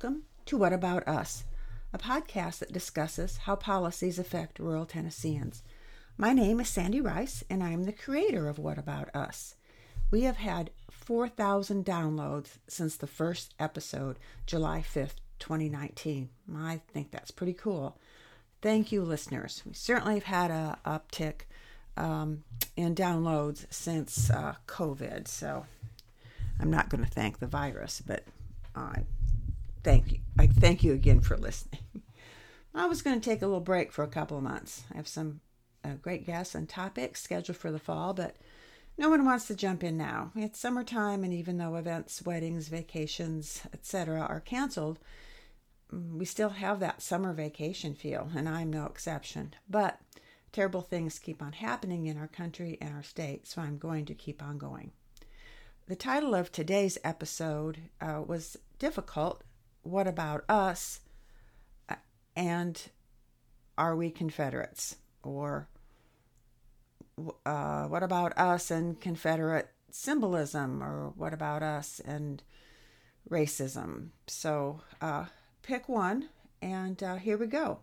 Welcome to What About Us, a podcast that discusses how policies affect rural Tennesseans. My name is Sandy Rice, and I am the creator of What About Us. We have had 4,000 downloads since the first episode, July 5th, 2019. I think that's pretty cool. Thank you, listeners. We certainly have had a uptick um, in downloads since uh, COVID, so I'm not going to thank the virus, but I thank you. I thank you again for listening. I was going to take a little break for a couple of months. I have some uh, great guests and topics scheduled for the fall, but no one wants to jump in now. It's summertime, and even though events, weddings, vacations, etc., are canceled, we still have that summer vacation feel, and I'm no exception. But terrible things keep on happening in our country and our state, so I'm going to keep on going. The title of today's episode uh, was difficult. What about us? And are we Confederates? Or uh, what about us and Confederate symbolism? Or what about us and racism? So uh, pick one, and uh, here we go.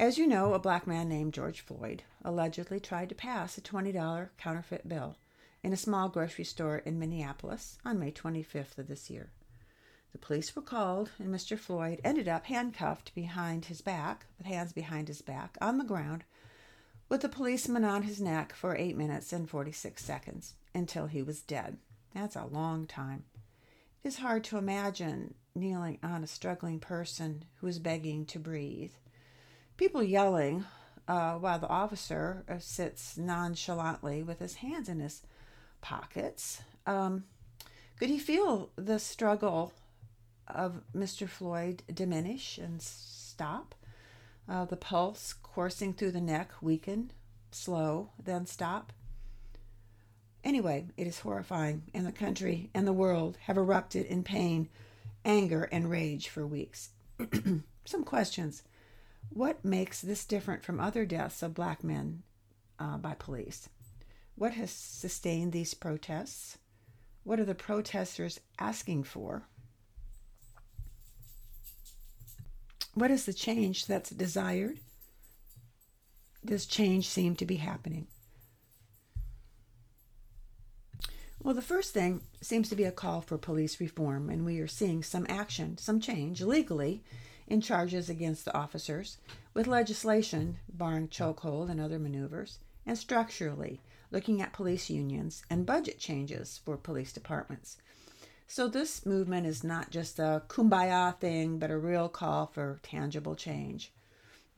As you know, a black man named George Floyd allegedly tried to pass a $20 counterfeit bill in a small grocery store in Minneapolis on May 25th of this year. The police were called, and Mr. Floyd ended up handcuffed behind his back, with hands behind his back, on the ground, with the policeman on his neck for 8 minutes and 46 seconds until he was dead. That's a long time. It is hard to imagine kneeling on a struggling person who is begging to breathe. People yelling uh, while the officer uh, sits nonchalantly with his hands in his pockets. Um, could he feel the struggle of Mr. Floyd diminish and stop? Uh, the pulse coursing through the neck weaken, slow, then stop? Anyway, it is horrifying, and the country and the world have erupted in pain, anger, and rage for weeks. Some questions. What makes this different from other deaths of black men uh, by police? What has sustained these protests? What are the protesters asking for? What is the change that's desired? Does change seem to be happening? Well, the first thing seems to be a call for police reform, and we are seeing some action, some change legally in charges against the officers, with legislation barring chokehold and other maneuvers, and structurally looking at police unions and budget changes for police departments. So, this movement is not just a kumbaya thing, but a real call for tangible change.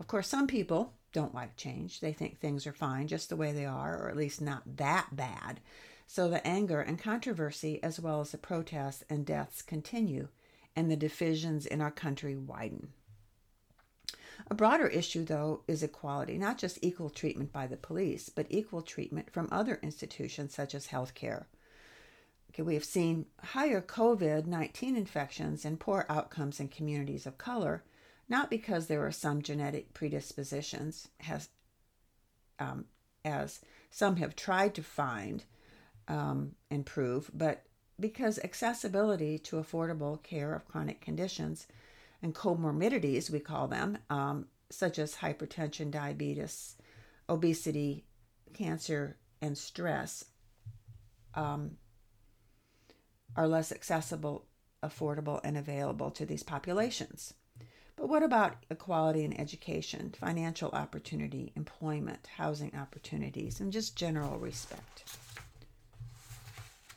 Of course, some people don't like change. They think things are fine just the way they are, or at least not that bad. So, the anger and controversy, as well as the protests and deaths, continue, and the divisions in our country widen. A broader issue, though, is equality, not just equal treatment by the police, but equal treatment from other institutions such as healthcare. Okay, we have seen higher COVID 19 infections and poor outcomes in communities of color, not because there are some genetic predispositions, has, um, as some have tried to find um, and prove, but because accessibility to affordable care of chronic conditions and comorbidities, we call them, um, such as hypertension, diabetes, obesity, cancer, and stress, um, are less accessible, affordable, and available to these populations. But what about equality in education, financial opportunity, employment, housing opportunities, and just general respect?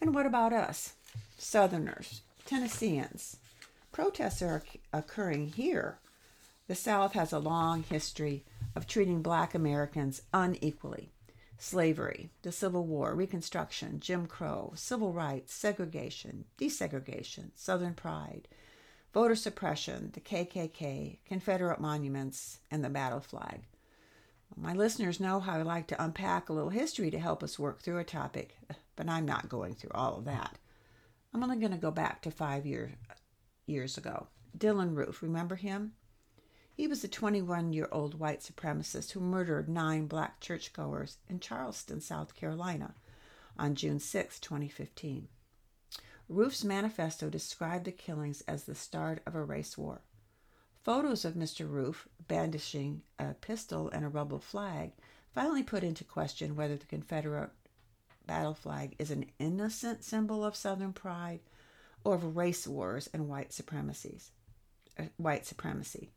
And what about us, Southerners, Tennesseans, Protests are occurring here. The South has a long history of treating black Americans unequally. Slavery, the Civil War, Reconstruction, Jim Crow, civil rights, segregation, desegregation, Southern pride, voter suppression, the KKK, Confederate monuments, and the battle flag. My listeners know how I like to unpack a little history to help us work through a topic, but I'm not going through all of that. I'm only going to go back to five years years ago. Dylann Roof, remember him? He was a 21 year old white supremacist who murdered nine black churchgoers in Charleston, South Carolina on June 6, 2015. Roof's manifesto described the killings as the start of a race war. Photos of Mr. Roof brandishing a pistol and a rebel flag finally put into question whether the Confederate battle flag is an innocent symbol of Southern pride or of race wars and white supremacies. Uh, white supremacy.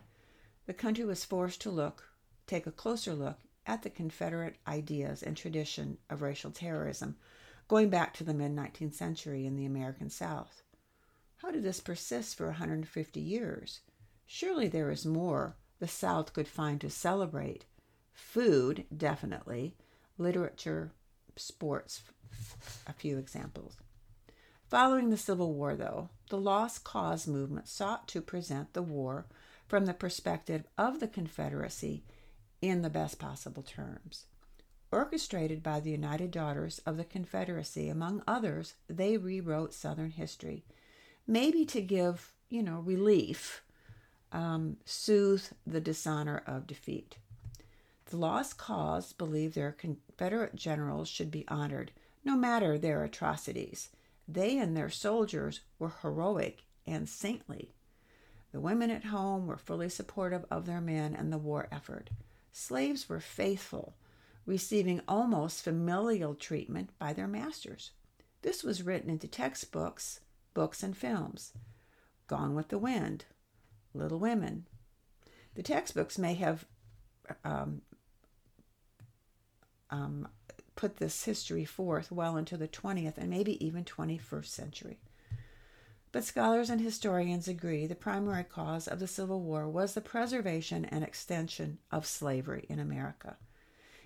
The country was forced to look, take a closer look at the Confederate ideas and tradition of racial terrorism going back to the mid 19th century in the American South. How did this persist for 150 years? Surely there is more the South could find to celebrate. Food, definitely. Literature, sports, a few examples. Following the Civil War, though, the Lost Cause movement sought to present the war from the perspective of the Confederacy in the best possible terms. Orchestrated by the United Daughters of the Confederacy, among others, they rewrote Southern history, maybe to give, you know, relief, um, soothe the dishonor of defeat. The Lost Cause believed their Confederate generals should be honored, no matter their atrocities. They and their soldiers were heroic and saintly. The women at home were fully supportive of their men and the war effort. Slaves were faithful receiving almost familial treatment by their masters. This was written into textbooks, books, and films. Gone with the Wind, Little Women. The textbooks may have um, um, put this history forth well into the 20th and maybe even 21st century. But scholars and historians agree the primary cause of the Civil War was the preservation and extension of slavery in America.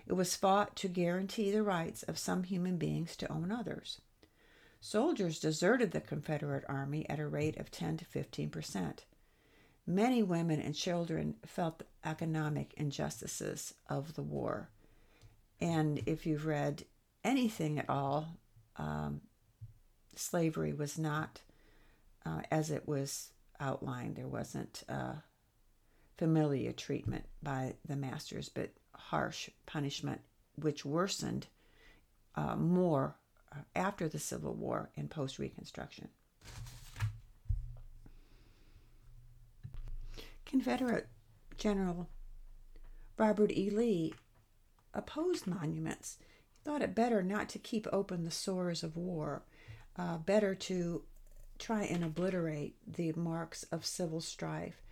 It was fought to guarantee the rights of some human beings to own others. Soldiers deserted the Confederate Army at a rate of 10 to 15 percent. Many women and children felt the economic injustices of the war. And if you've read anything at all, um, slavery was not uh, as it was outlined. There wasn't uh, familiar treatment by the masters, but harsh punishment, which worsened uh, more uh, after the Civil War and post Reconstruction. Confederate General Robert E. Lee opposed monuments. He thought it better not to keep open the sores of war, uh, better to try and obliterate the marks of civil strife.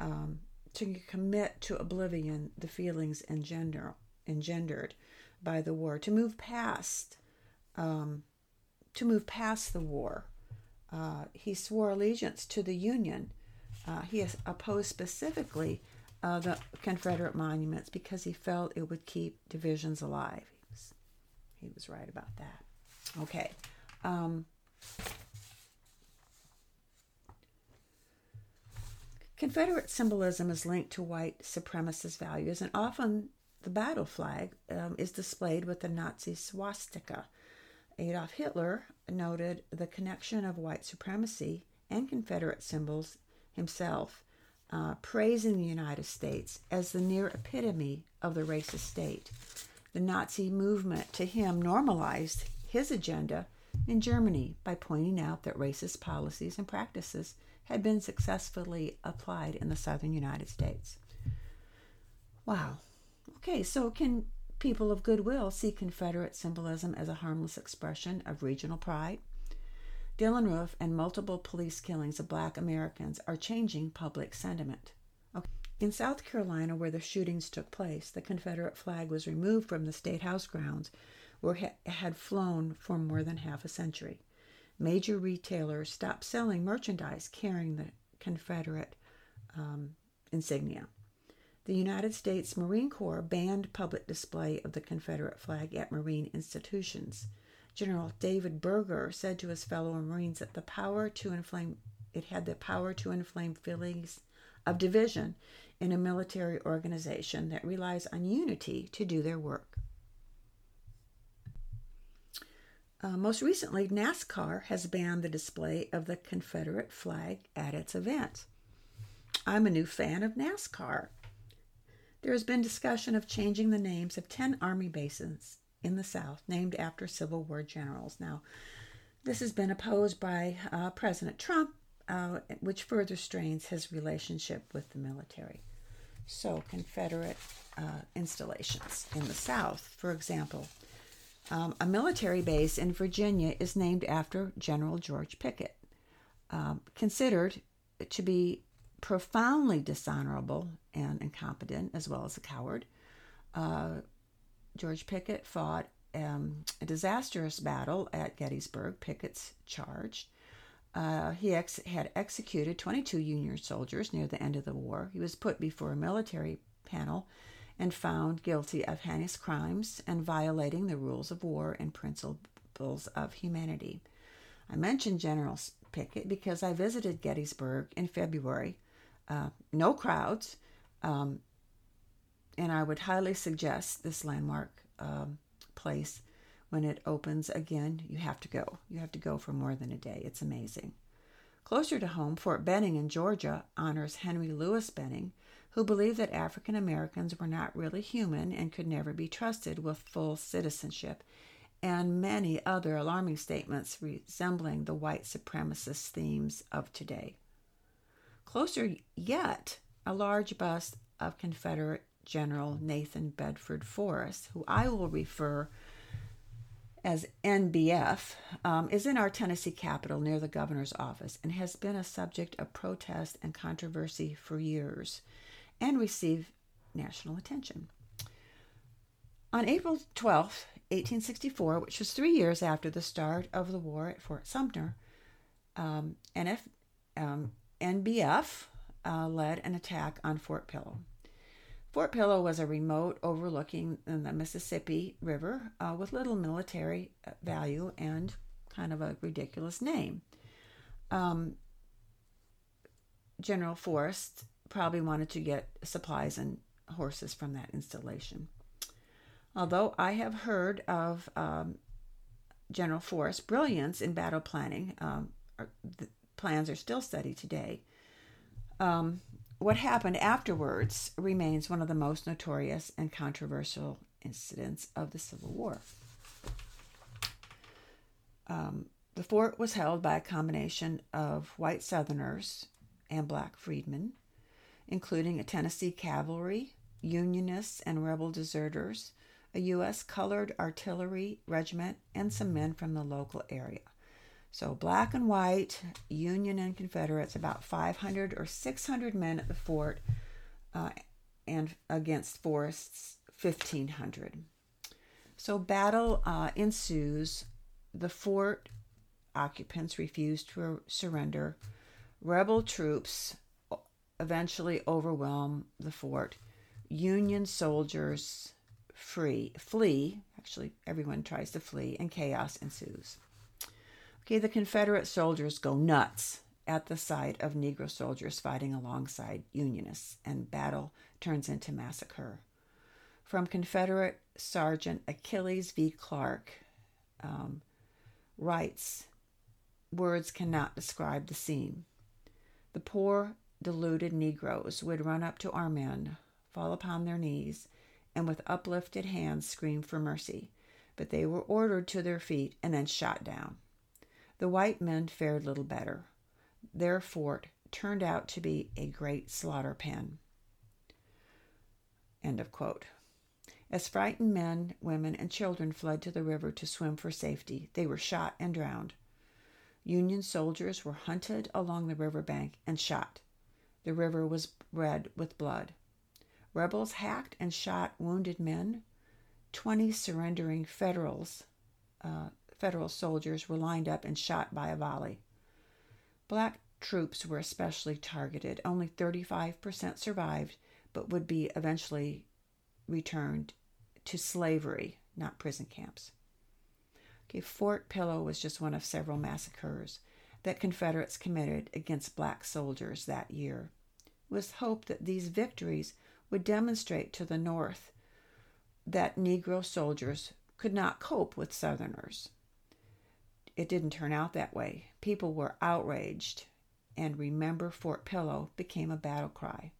Um, to commit to oblivion the feelings engender, engendered by the war, to move past, um, to move past the war. Uh, he swore allegiance to the Union. Uh, he opposed specifically uh, the Confederate monuments because he felt it would keep divisions alive. He was, he was right about that. Okay. Um, Confederate symbolism is linked to white supremacist values, and often the battle flag um, is displayed with the Nazi swastika. Adolf Hitler noted the connection of white supremacy and Confederate symbols himself, uh, praising the United States as the near epitome of the racist state. The Nazi movement to him normalized his agenda in Germany by pointing out that racist policies and practices had been successfully applied in the southern United States. Wow. Okay, so can people of goodwill see Confederate symbolism as a harmless expression of regional pride? Dylann Roof and multiple police killings of black Americans are changing public sentiment. In South Carolina, where the shootings took place, the Confederate flag was removed from the State House grounds where it had flown for more than half a century major retailers stopped selling merchandise carrying the Confederate um, insignia. The United States Marine Corps banned public display of the Confederate flag at Marine institutions. General David Berger said to his fellow Marines that the power to inflame it had the power to inflame feelings of division in a military organization that relies on unity to do their work. Uh, most recently, NASCAR has banned the display of the Confederate flag at its events. I'm a new fan of NASCAR. There has been discussion of changing the names of 10 Army bases in the South named after Civil War generals. Now, This has been opposed by uh, President Trump, uh, which further strains his relationship with the military. So, Confederate uh, installations in the South, for example, um, a military base in Virginia is named after General George Pickett, um, considered to be profoundly dishonorable and incompetent, as well as a coward. Uh, George Pickett fought um, a disastrous battle at Gettysburg. Pickett's charged. Uh, he ex- had executed 22 Union soldiers near the end of the war. He was put before a military panel and found guilty of heinous crimes and violating the rules of war and principles of humanity. I mentioned General Pickett because I visited Gettysburg in February. Uh, no crowds, um, and I would highly suggest this landmark um, place when it opens again. You have to go. You have to go for more than a day. It's amazing. Closer to home, Fort Benning in Georgia honors Henry Louis Benning, who believed that African Americans were not really human and could never be trusted with full citizenship, and many other alarming statements resembling the white supremacist themes of today. Closer yet, a large bust of Confederate General Nathan Bedford Forrest, who I will refer as NBF, um, is in our Tennessee capital near the governor's office and has been a subject of protest and controversy for years and receive national attention. On April 12, 1864, which was three years after the start of the war at Fort Sumter, um, NF, um, NBF uh, led an attack on Fort Pillow. Fort Pillow was a remote overlooking the Mississippi River uh, with little military uh, value and kind of a ridiculous name. Um, General Forrest probably wanted to get supplies and horses from that installation. Although I have heard of um, General Forrest's brilliance in battle planning, um, the plans are still studied today. Um, what happened afterwards remains one of the most notorious and controversial incidents of the Civil War. Um, the fort was held by a combination of white Southerners and black freedmen including a Tennessee cavalry, Unionists, and rebel deserters, a U.S. colored artillery regiment, and some men from the local area. So, black and white, Union and Confederates, about 500 or 600 men at the fort, uh, and against Forrest's 1,500. So, battle uh, ensues. The fort occupants refuse to surrender. Rebel troops eventually overwhelm the fort. Union soldiers free flee. Actually, everyone tries to flee, and chaos ensues. Okay, the Confederate soldiers go nuts at the sight of Negro soldiers fighting alongside Unionists, and battle turns into massacre. From Confederate Sergeant Achilles V. Clark um, writes, Words cannot describe the scene. The poor deluded Negroes would run up to our men, fall upon their knees, and with uplifted hands scream for mercy, but they were ordered to their feet and then shot down. The white men fared little better. Their fort turned out to be a great slaughter pen. End of quote. As frightened men, women, and children fled to the river to swim for safety, they were shot and drowned. Union soldiers were hunted along the river bank and shot. The river was red with blood. Rebels hacked and shot wounded men. Twenty surrendering Federals, uh, Federal soldiers were lined up and shot by a volley. Black troops were especially targeted. Only 35% survived, but would be eventually returned to slavery, not prison camps. Okay, Fort Pillow was just one of several massacres that Confederates committed against black soldiers that year, with hope that these victories would demonstrate to the North that Negro soldiers could not cope with Southerners. It didn't turn out that way. People were outraged, and Remember Fort Pillow became a battle cry.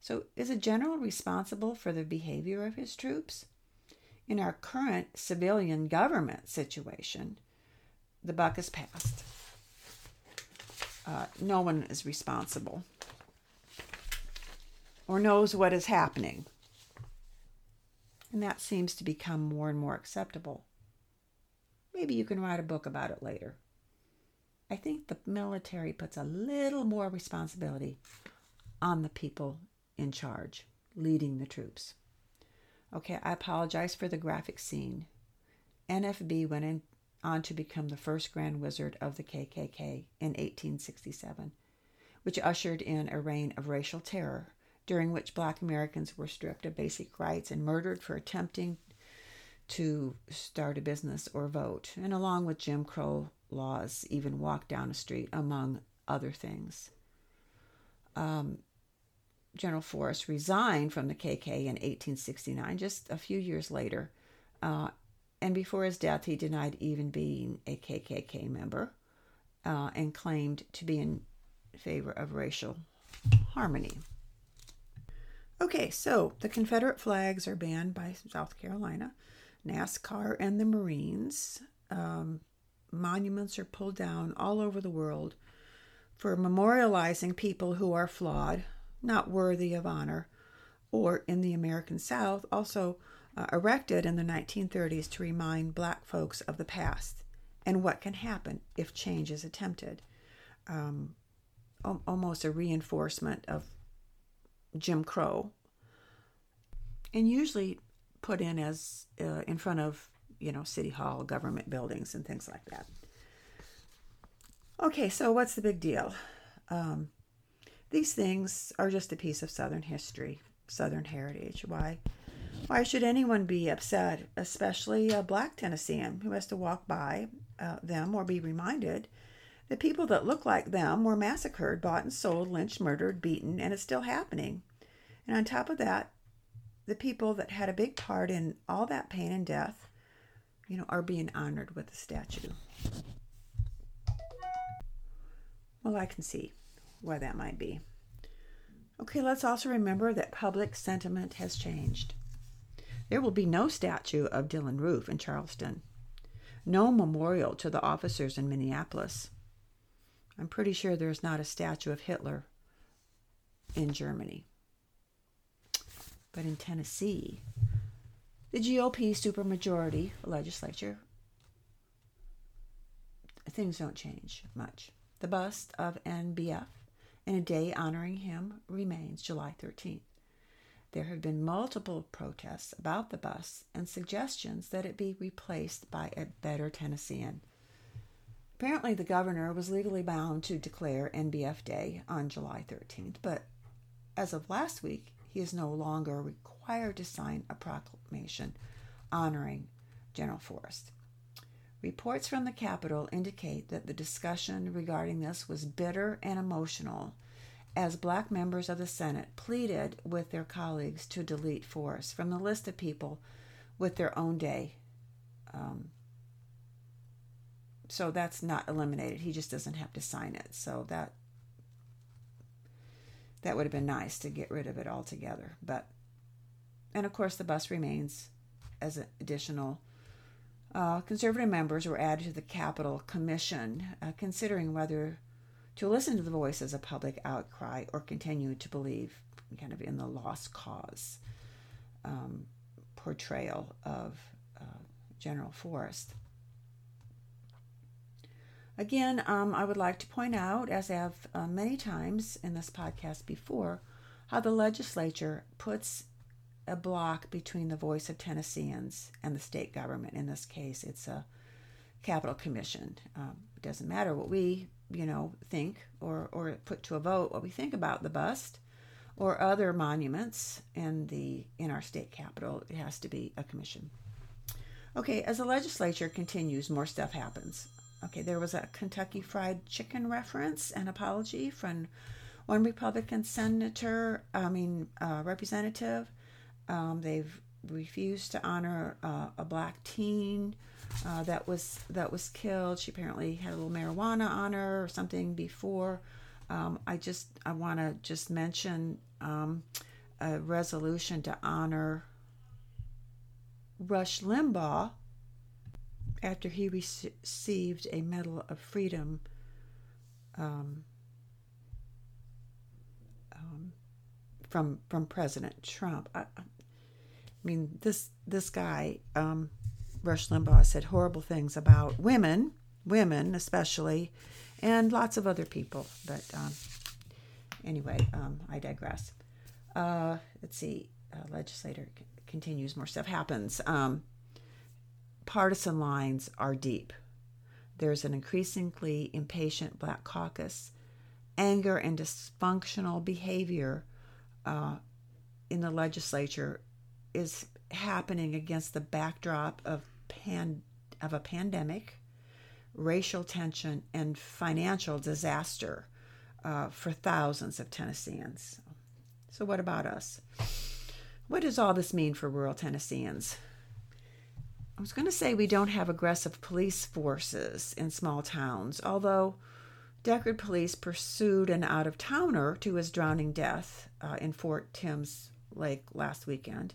So, is a general responsible for the behavior of his troops? In our current civilian government situation, the buck is passed. Uh, no one is responsible or knows what is happening. And that seems to become more and more acceptable. Maybe you can write a book about it later. I think the military puts a little more responsibility on the people in charge, leading the troops. Okay, I apologize for the graphic scene. NFB went in, on to become the first Grand Wizard of the KKK in 1867, which ushered in a reign of racial terror during which black Americans were stripped of basic rights and murdered for attempting to start a business or vote, and along with Jim Crow laws, even walk down a street, among other things. Um, General Forrest resigned from the KK in 1869, just a few years later. Uh, and before his death, he denied even being a KKK member uh, and claimed to be in favor of racial harmony. Okay, so the Confederate flags are banned by South Carolina, NASCAR, and the Marines. Um, monuments are pulled down all over the world for memorializing people who are flawed, not worthy of honor, or in the American South, also uh, erected in the 1930s to remind black folks of the past and what can happen if change is attempted. Um, almost a reinforcement of Jim Crow, and usually put in as uh, in front of you know city hall, government buildings, and things like that. Okay, so what's the big deal? Um, these things are just a piece of Southern history, Southern heritage. Why? Why should anyone be upset, especially a black Tennessean who has to walk by uh, them or be reminded that people that look like them were massacred, bought and sold, lynched, murdered, beaten, and it's still happening. And on top of that, the people that had a big part in all that pain and death, you know, are being honored with a statue. Well, I can see why that might be. Okay, let's also remember that public sentiment has changed. There will be no statue of Dylann Roof in Charleston, no memorial to the officers in Minneapolis. I'm pretty sure there's not a statue of Hitler in Germany. But in Tennessee, the GOP supermajority legislature, things don't change much. The bust of NBF and a day honoring him remains July 13th. There have been multiple protests about the bus and suggestions that it be replaced by a better Tennessean. Apparently, the governor was legally bound to declare NBF Day on July 13th, but as of last week, he is no longer required to sign a proclamation honoring General Forrest. Reports from the Capitol indicate that the discussion regarding this was bitter and emotional as black members of the Senate pleaded with their colleagues to delete Forrest from the list of people with their own day. Um, so that's not eliminated. He just doesn't have to sign it. So that that would have been nice to get rid of it altogether. But and of course the bus remains as an additional uh, conservative members were added to the Capitol Commission, uh, considering whether to listen to the voices of public outcry or continue to believe kind of in the lost cause um, portrayal of uh, General Forrest. Again, um, I would like to point out, as I have uh, many times in this podcast before, how the legislature puts a block between the voice of Tennesseans and the state government. In this case, it's a capital commission. Um, it doesn't matter what we, you know, think or, or put to a vote what we think about the bust or other monuments in the in our state capital. It has to be a commission. Okay, as the legislature continues, more stuff happens. Okay, there was a Kentucky Fried Chicken reference and apology from one Republican senator, I mean, uh, representative um, they've refused to honor uh, a black teen uh, that was that was killed. She apparently had a little marijuana on her or something before. Um, I just I want to just mention um, a resolution to honor Rush Limbaugh after he received a Medal of Freedom um, um, from from President Trump. I, I mean, this this guy, um, Rush Limbaugh, said horrible things about women, women especially, and lots of other people. But um, anyway, um, I digress. Uh, let's see. Uh, legislator c- continues. More stuff happens. Um, partisan lines are deep. There's an increasingly impatient Black caucus. Anger and dysfunctional behavior uh, in the legislature is happening against the backdrop of pan of a pandemic, racial tension, and financial disaster uh, for thousands of Tennesseans. So, what about us? What does all this mean for rural Tennesseans? I was going to say we don't have aggressive police forces in small towns, although Decherd police pursued an out of towner to his drowning death uh, in Fort Timms Lake last weekend.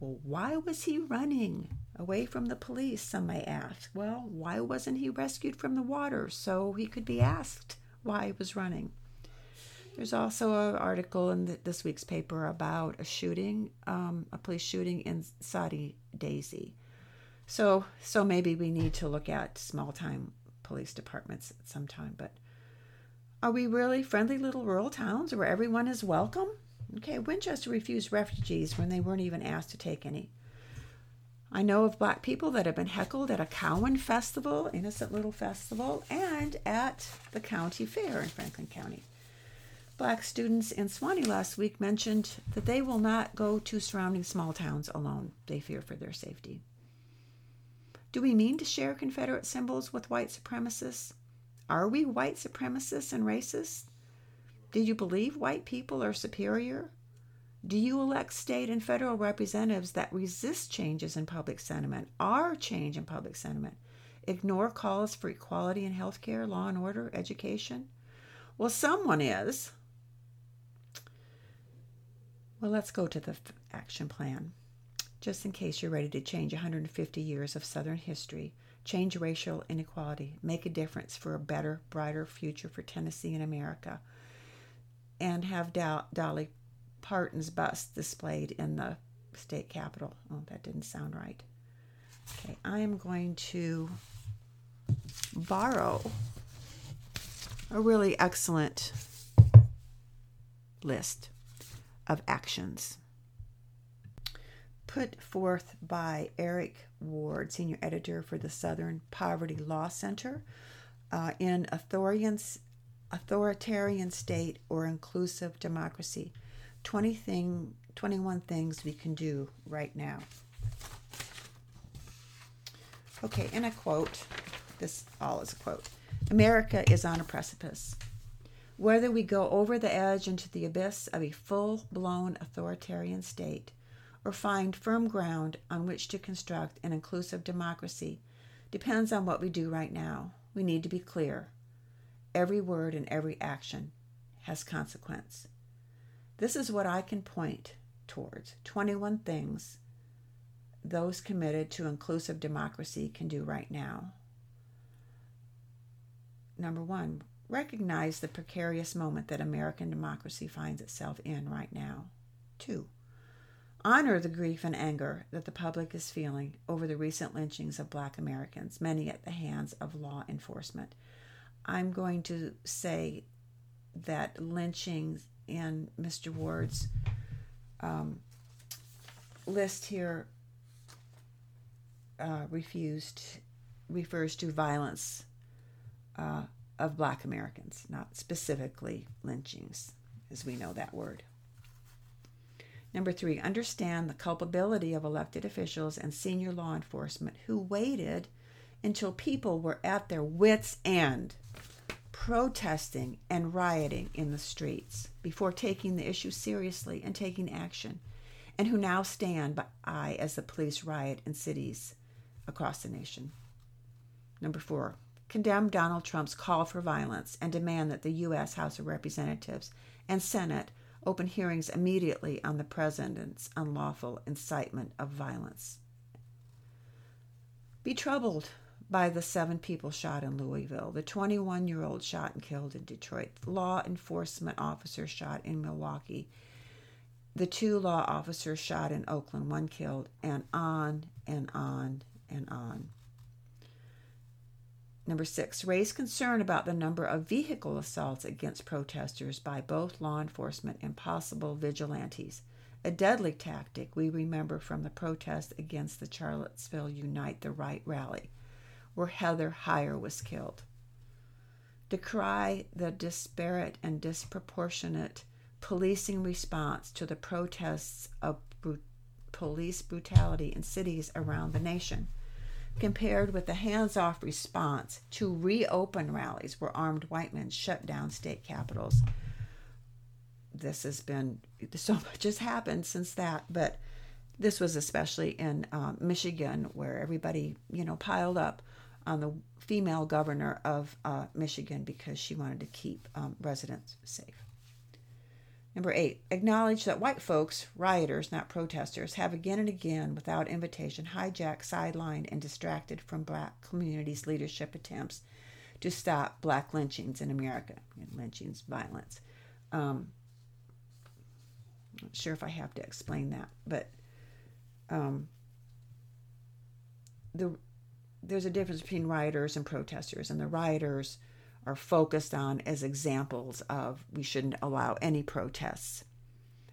Well, why was he running away from the police? Some may ask. Well, why wasn't he rescued from the water so he could be asked why he was running? There's also an article in this week's paper about a shooting, um, a police shooting in Soddy Daisy. So, so maybe we need to look at small time police departments at some time. But are we really friendly little rural towns where everyone is welcome? Okay, Winchester refused refugees when they weren't even asked to take any. I know of black people that have been heckled at a Cowan festival, innocent little festival, and at the county fair in Franklin County. Black students in Sewanee last week mentioned that they will not go to surrounding small towns alone. They fear for their safety. Do we mean to share Confederate symbols with white supremacists? Are we white supremacists and racists? Do you believe white people are superior? Do you elect state and federal representatives that resist changes in public sentiment, are change in public sentiment, ignore calls for equality in healthcare, law and order, education? Well, someone is. Well, let's go to the action plan just in case you're ready to change 150 years of Southern history, change racial inequality, make a difference for a better, brighter future for Tennessee and America, and have Dolly Parton's bust displayed in the state capitol. Oh, that didn't sound right. Okay, I am going to borrow a really excellent list of actions put forth by Eric Ward, senior editor for the Southern Poverty Law Center, uh, in authoritarian state or inclusive democracy. 20 thing, 21 things we can do right now. Okay, in a quote, this all is a quote America is on a precipice. Whether we go over the edge into the abyss of a full blown authoritarian state, or find firm ground on which to construct an inclusive democracy depends on what we do right now. We need to be clear. Every word and every action has consequence. This is what I can point towards 21 things those committed to inclusive democracy can do right now. Number one, recognize the precarious moment that American democracy finds itself in right now. Two, honor the grief and anger that the public is feeling over the recent lynchings of black Americans, many at the hands of law enforcement. I'm going to say that lynchings in Mr. Ward's um, list here uh, refused refers to violence uh, of black Americans, not specifically lynchings, as we know that word. Number three, understand the culpability of elected officials and senior law enforcement who waited until people were at their wits' end, protesting and rioting in the streets before taking the issue seriously and taking action, and who now stand by as the police riot in cities across the nation. Number four, condemn Donald Trump's call for violence and demand that the U.S. House of Representatives and Senate open hearings immediately on the president's unlawful incitement of violence. Be troubled by the seven people shot in Louisville, the 21 year old shot and killed in Detroit, the law enforcement officer shot in Milwaukee, the two law officers shot in Oakland, one killed, and on and on and on. Number six, raise concern about the number of vehicle assaults against protesters by both law enforcement and possible vigilantes. A deadly tactic we remember from the protest against the Charlottesville Unite the Right rally where Heather Heyer was killed. Decry the disparate and disproportionate policing response to the protests of police brutality in cities around the nation, compared with the hands off response to reopen rallies where armed white men shut down state capitals. This has been so much has happened since that, but this was especially in um, Michigan where everybody, you know, piled up on the female governor of uh, Michigan because she wanted to keep um, residents safe. Number eight, acknowledge that white folks, rioters, not protesters, have again and again, without invitation, hijacked, sidelined, and distracted from black communities' leadership attempts to stop black lynchings in America. Lynchings, violence. Um, not sure if I have to explain that, but um, the there's a difference between rioters and protesters, and the rioters are focused on as examples of we shouldn't allow any protests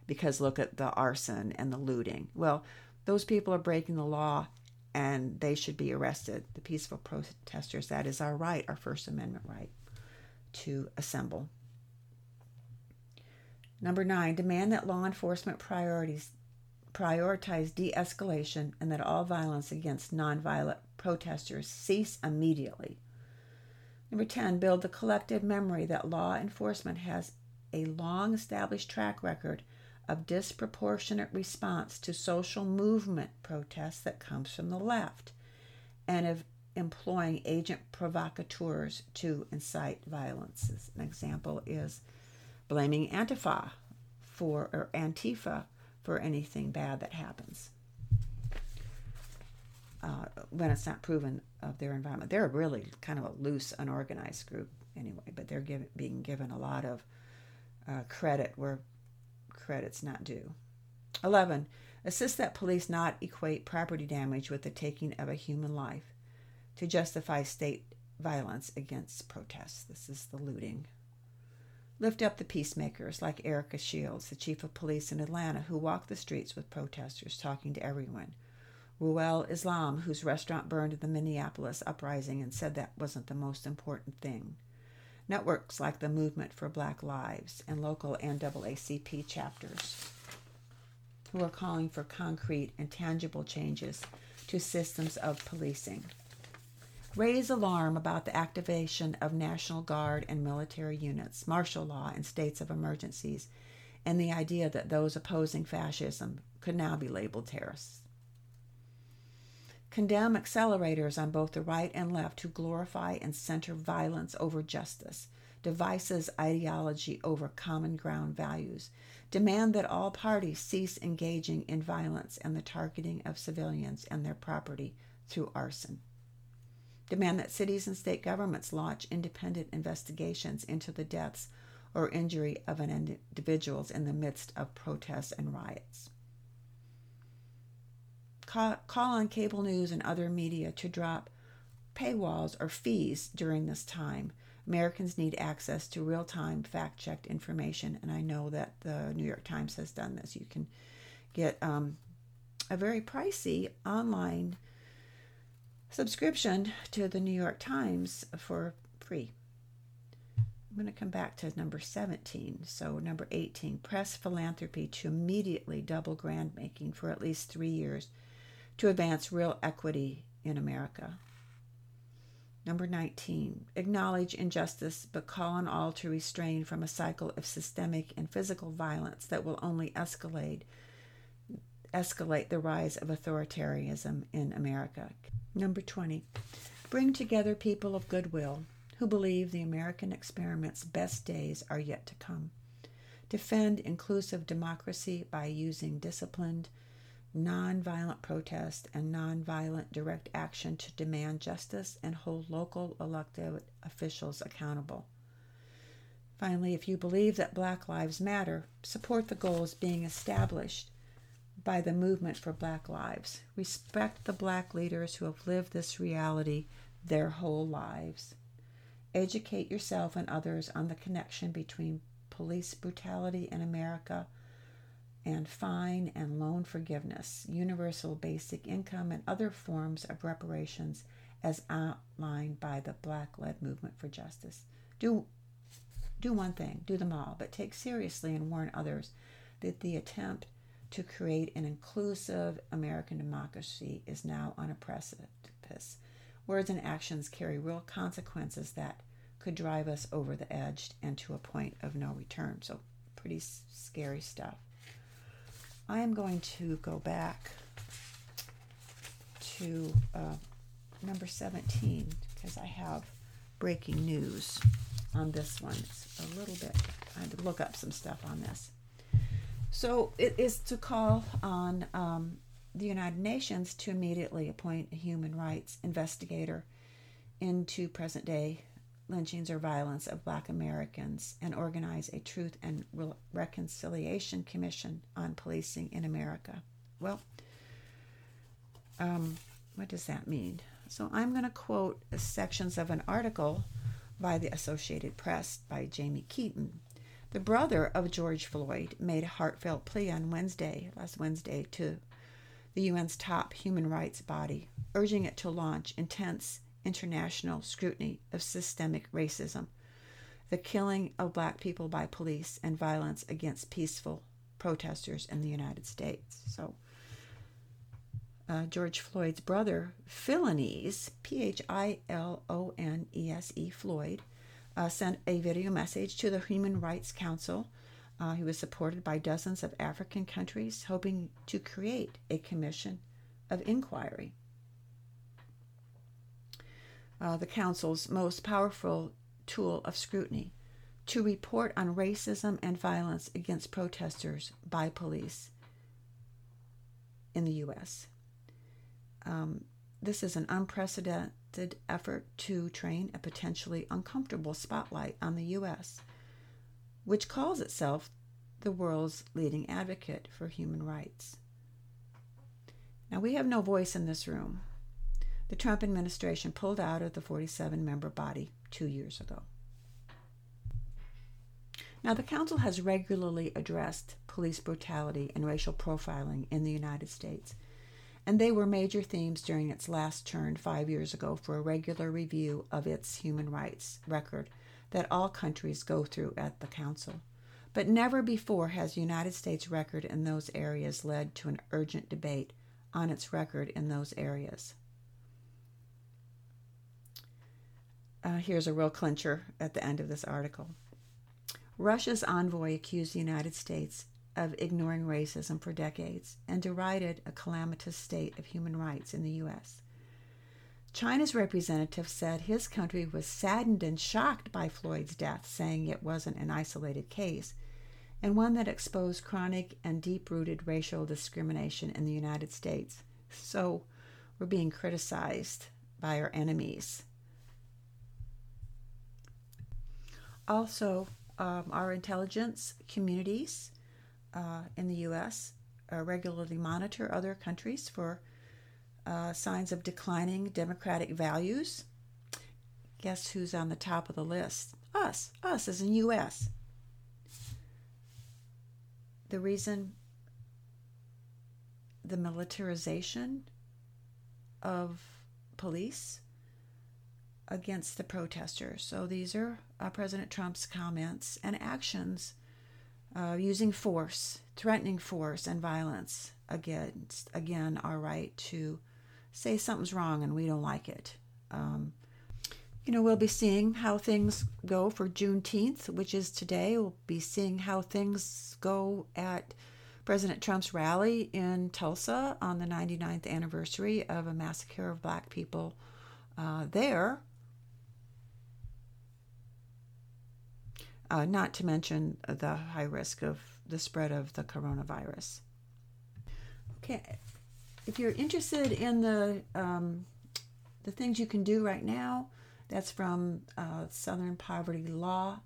because look at the arson and the looting. Well, those people are breaking the law and they should be arrested. The peaceful protesters, that is our right, our First Amendment right to assemble. Number nine, demand that law enforcement priorities prioritize de escalation and that all violence against nonviolent protesters cease immediately. Number 10, build the collective memory that law enforcement has a long established track record of disproportionate response to social movement protests that comes from the left and of employing agent provocateurs to incite violence. An example is blaming Antifa for or Antifa for anything bad that happens uh, when it's not proven of their environment. They're really kind of a loose, unorganized group anyway, but they're being given a lot of uh, credit where credit's not due. 11. Assist that police not equate property damage with the taking of a human life to justify state violence against protests. This is the looting. Lift up the peacemakers like Erika Shields, the chief of police in Atlanta, who walked the streets with protesters, talking to everyone. Ruhel Islam, whose restaurant burned in the Minneapolis uprising and said that wasn't the most important thing. Networks like the Movement for Black Lives and local NAACP chapters who are calling for concrete and tangible changes to systems of policing raise alarm about the activation of National Guard and military units, martial law, and states of emergencies, and the idea that those opposing fascism could now be labeled terrorists. Condemn accelerators on both the right and left who glorify and center violence over justice, devices ideology over common ground values. Demand that all parties cease engaging in violence and the targeting of civilians and their property through arson. Demand that cities and state governments launch independent investigations into the deaths or injury of individuals in the midst of protests and riots. Call, call on cable news and other media to drop paywalls or fees during this time. Americans need access to real time fact checked information, and I know that the New York Times has done this. You can get um, a very pricey online subscription to the New York Times for free. I'm going to come back to number 17. So, number 18 press philanthropy to immediately double grant making for at least three years to advance real equity in America. Number 19, acknowledge injustice, but call on all to restrain from a cycle of systemic and physical violence that will only escalate escalate the rise of authoritarianism in America. Number 20. Bring together people of goodwill who believe the American experiment's best days are yet to come. Defend inclusive democracy by using disciplined, nonviolent protest and nonviolent direct action to demand justice and hold local elected officials accountable. Finally, if you believe that Black Lives Matter, support the goals being established by the movement for Black Lives. Respect the Black leaders who have lived this reality their whole lives. Educate yourself and others on the connection between police brutality in America and fine and loan forgiveness, universal basic income, and other forms of reparations as outlined by the Black led movement for justice. Do, do one thing, do them all, but take seriously and warn others that the attempt to create an inclusive American democracy is now on a precipice. Words and actions carry real consequences that could drive us over the edge and to a point of no return. So, pretty scary stuff. I am going to go back to uh, number 17 because I have breaking news on this one. It's a little bit, I had to look up some stuff on this. So it is to call on um, the United Nations to immediately appoint a human rights investigator into present day lynchings or violence of black Americans and organize a Truth and Re- Reconciliation Commission on policing in America. Well, um, what does that mean? So I'm going to quote sections of an article by the Associated Press by Jamey Keaten. The brother of George Floyd made a heartfelt plea on Wednesday, last Wednesday, to the UN's top human rights body, urging it to launch intense international scrutiny of systemic racism, the killing of black people by police, and violence against peaceful protesters in the United States. So, uh, George Floyd's brother, Philonise, P H I L O N E S E, Floyd, uh, sent a video message to the Human Rights Council. Uh, he was supported by dozens of African countries, hoping to create a commission of inquiry uh, the Council's most powerful tool of scrutiny to report on racism and violence against protesters by police in the U.S. Um, this is an unprecedented effort to train a potentially uncomfortable spotlight on the U.S., which calls itself the world's leading advocate for human rights. Now, we have no voice in this room the Trump administration pulled out of the 47 member body two years ago. Now, the Council has regularly addressed police brutality and racial profiling in the United States, and they were major themes during its last turn five years ago for a regular review of its human rights record that all countries go through at the Council. But never before has the United States record in those areas led to an urgent debate on its record in those areas. Uh, here's a real clincher at the end of this article. Russia's envoy accused the United States of ignoring racism for decades and derided a calamitous state of human rights in the U.S. China's representative said his country was saddened and shocked by Floyd's death, saying it wasn't an isolated case and one that exposed chronic and deep rooted racial discrimination in the United States. So we're being criticized by our enemies Also, um, our intelligence communities uh, in the U.S. Uh, regularly monitor other countries for uh, signs of declining democratic values. Guess who's on the top of the list? Us. Us as in U.S. The reason the militarization of police against the protesters. So these are uh, President Trump's comments and actions uh, using force, threatening force and violence against, again, our right to say something's wrong and we don't like it. Um, you know, we'll be seeing how things go for Juneteenth, which is today. We'll be seeing how things go at President Trump's rally in Tulsa on the 99th anniversary of a massacre of black people uh, there. Uh, not to mention the high risk of the spread of the coronavirus. Okay, if you're interested in the um, the things you can do right now, that's from uh, Southern Poverty Law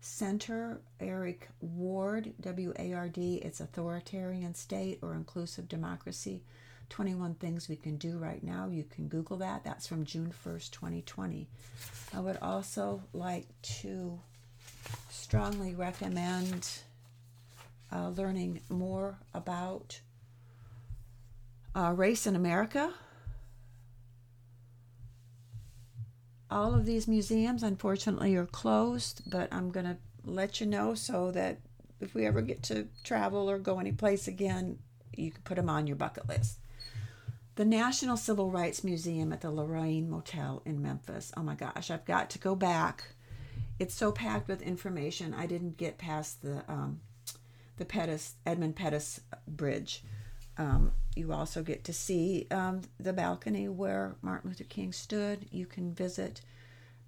Center, Eric Ward, W A R D. It's authoritarian state or inclusive democracy. 21 things we can do right now. You can Google that. That's from June 1st, 2020. I would also like to strongly recommend uh, learning more about uh, race in America. All of these museums, unfortunately, are closed, but I'm going to let you know so that if we ever get to travel or go any place again, you can put them on your bucket list. The National Civil Rights Museum at the Lorraine Motel in Memphis. Oh my gosh, I've got to go back. It's so packed with information. I didn't get past the um, the Pettus Edmund Pettus Bridge. Um, you also get to see um, the balcony where Martin Luther King stood. You can visit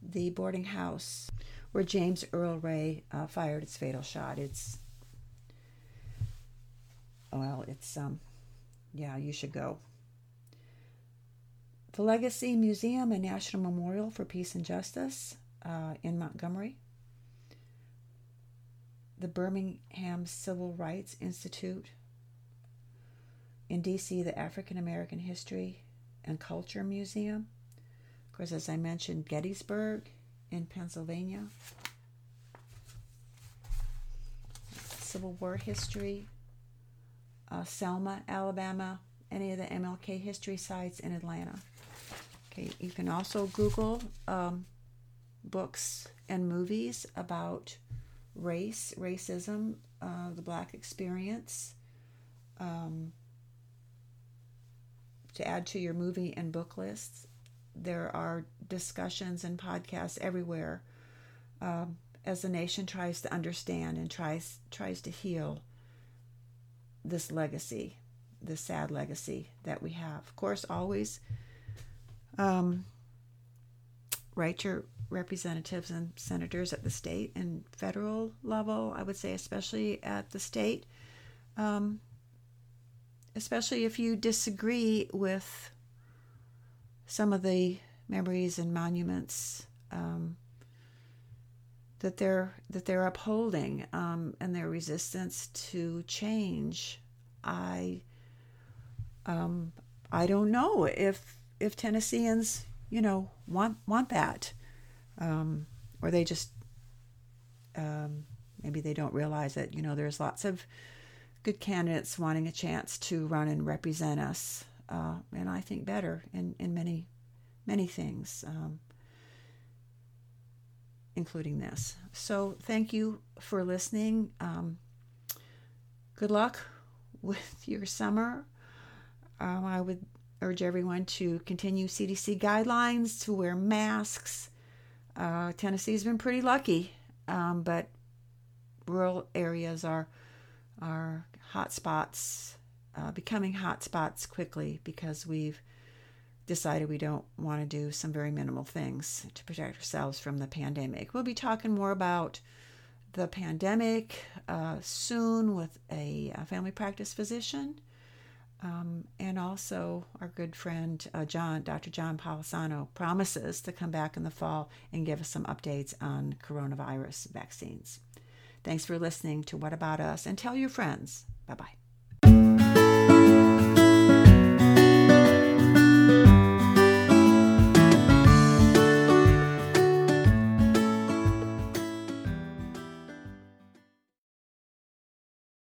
the boarding house where James Earl Ray uh, fired its fatal shot. It's well, it's um, yeah, you should go. The Legacy Museum and National Memorial for Peace and Justice uh, in Montgomery the Birmingham Civil Rights Institute. In DC, the African American History and Culture Museum. Of course, as I mentioned, Gettysburg in Pennsylvania. Civil War history. Uh, Selma, Alabama. Any of the MLK history sites in Atlanta. Okay, you can also Google um, books and movies about race, racism, uh, the black experience. Um, to add to your movie and book lists, there are discussions and podcasts everywhere um, as the nation tries to understand and tries tries to heal this legacy, this sad legacy that we have. Of course, always um, write your representatives and senators at the state and federal level. I would say, especially at the state, um, especially if you disagree with some of the memories and monuments um, that they're that they're upholding um, and their resistance to change. I um, I don't know if if Tennesseans you know want want that um, or they just um, maybe they don't realize that you know there's lots of good candidates wanting a chance to run and represent us, uh, and I think better in in many many things. Um, including this. So, thank you for listening. Um, good luck with your summer. Um, I would urge everyone to continue CDC guidelines, to wear masks, uh, Tennessee's been pretty lucky, um, but rural areas are are hot spots, uh, becoming hot spots quickly because we've decided we don't want to do some very minimal things to protect ourselves from the pandemic. We'll be talking more about the pandemic uh, soon with a, a family practice physician um, and also, our good friend uh, John, Dr. John Polisano, promises to come back in the fall and give us some updates on coronavirus vaccines. Thanks for listening to What About Us and tell your friends. Bye bye.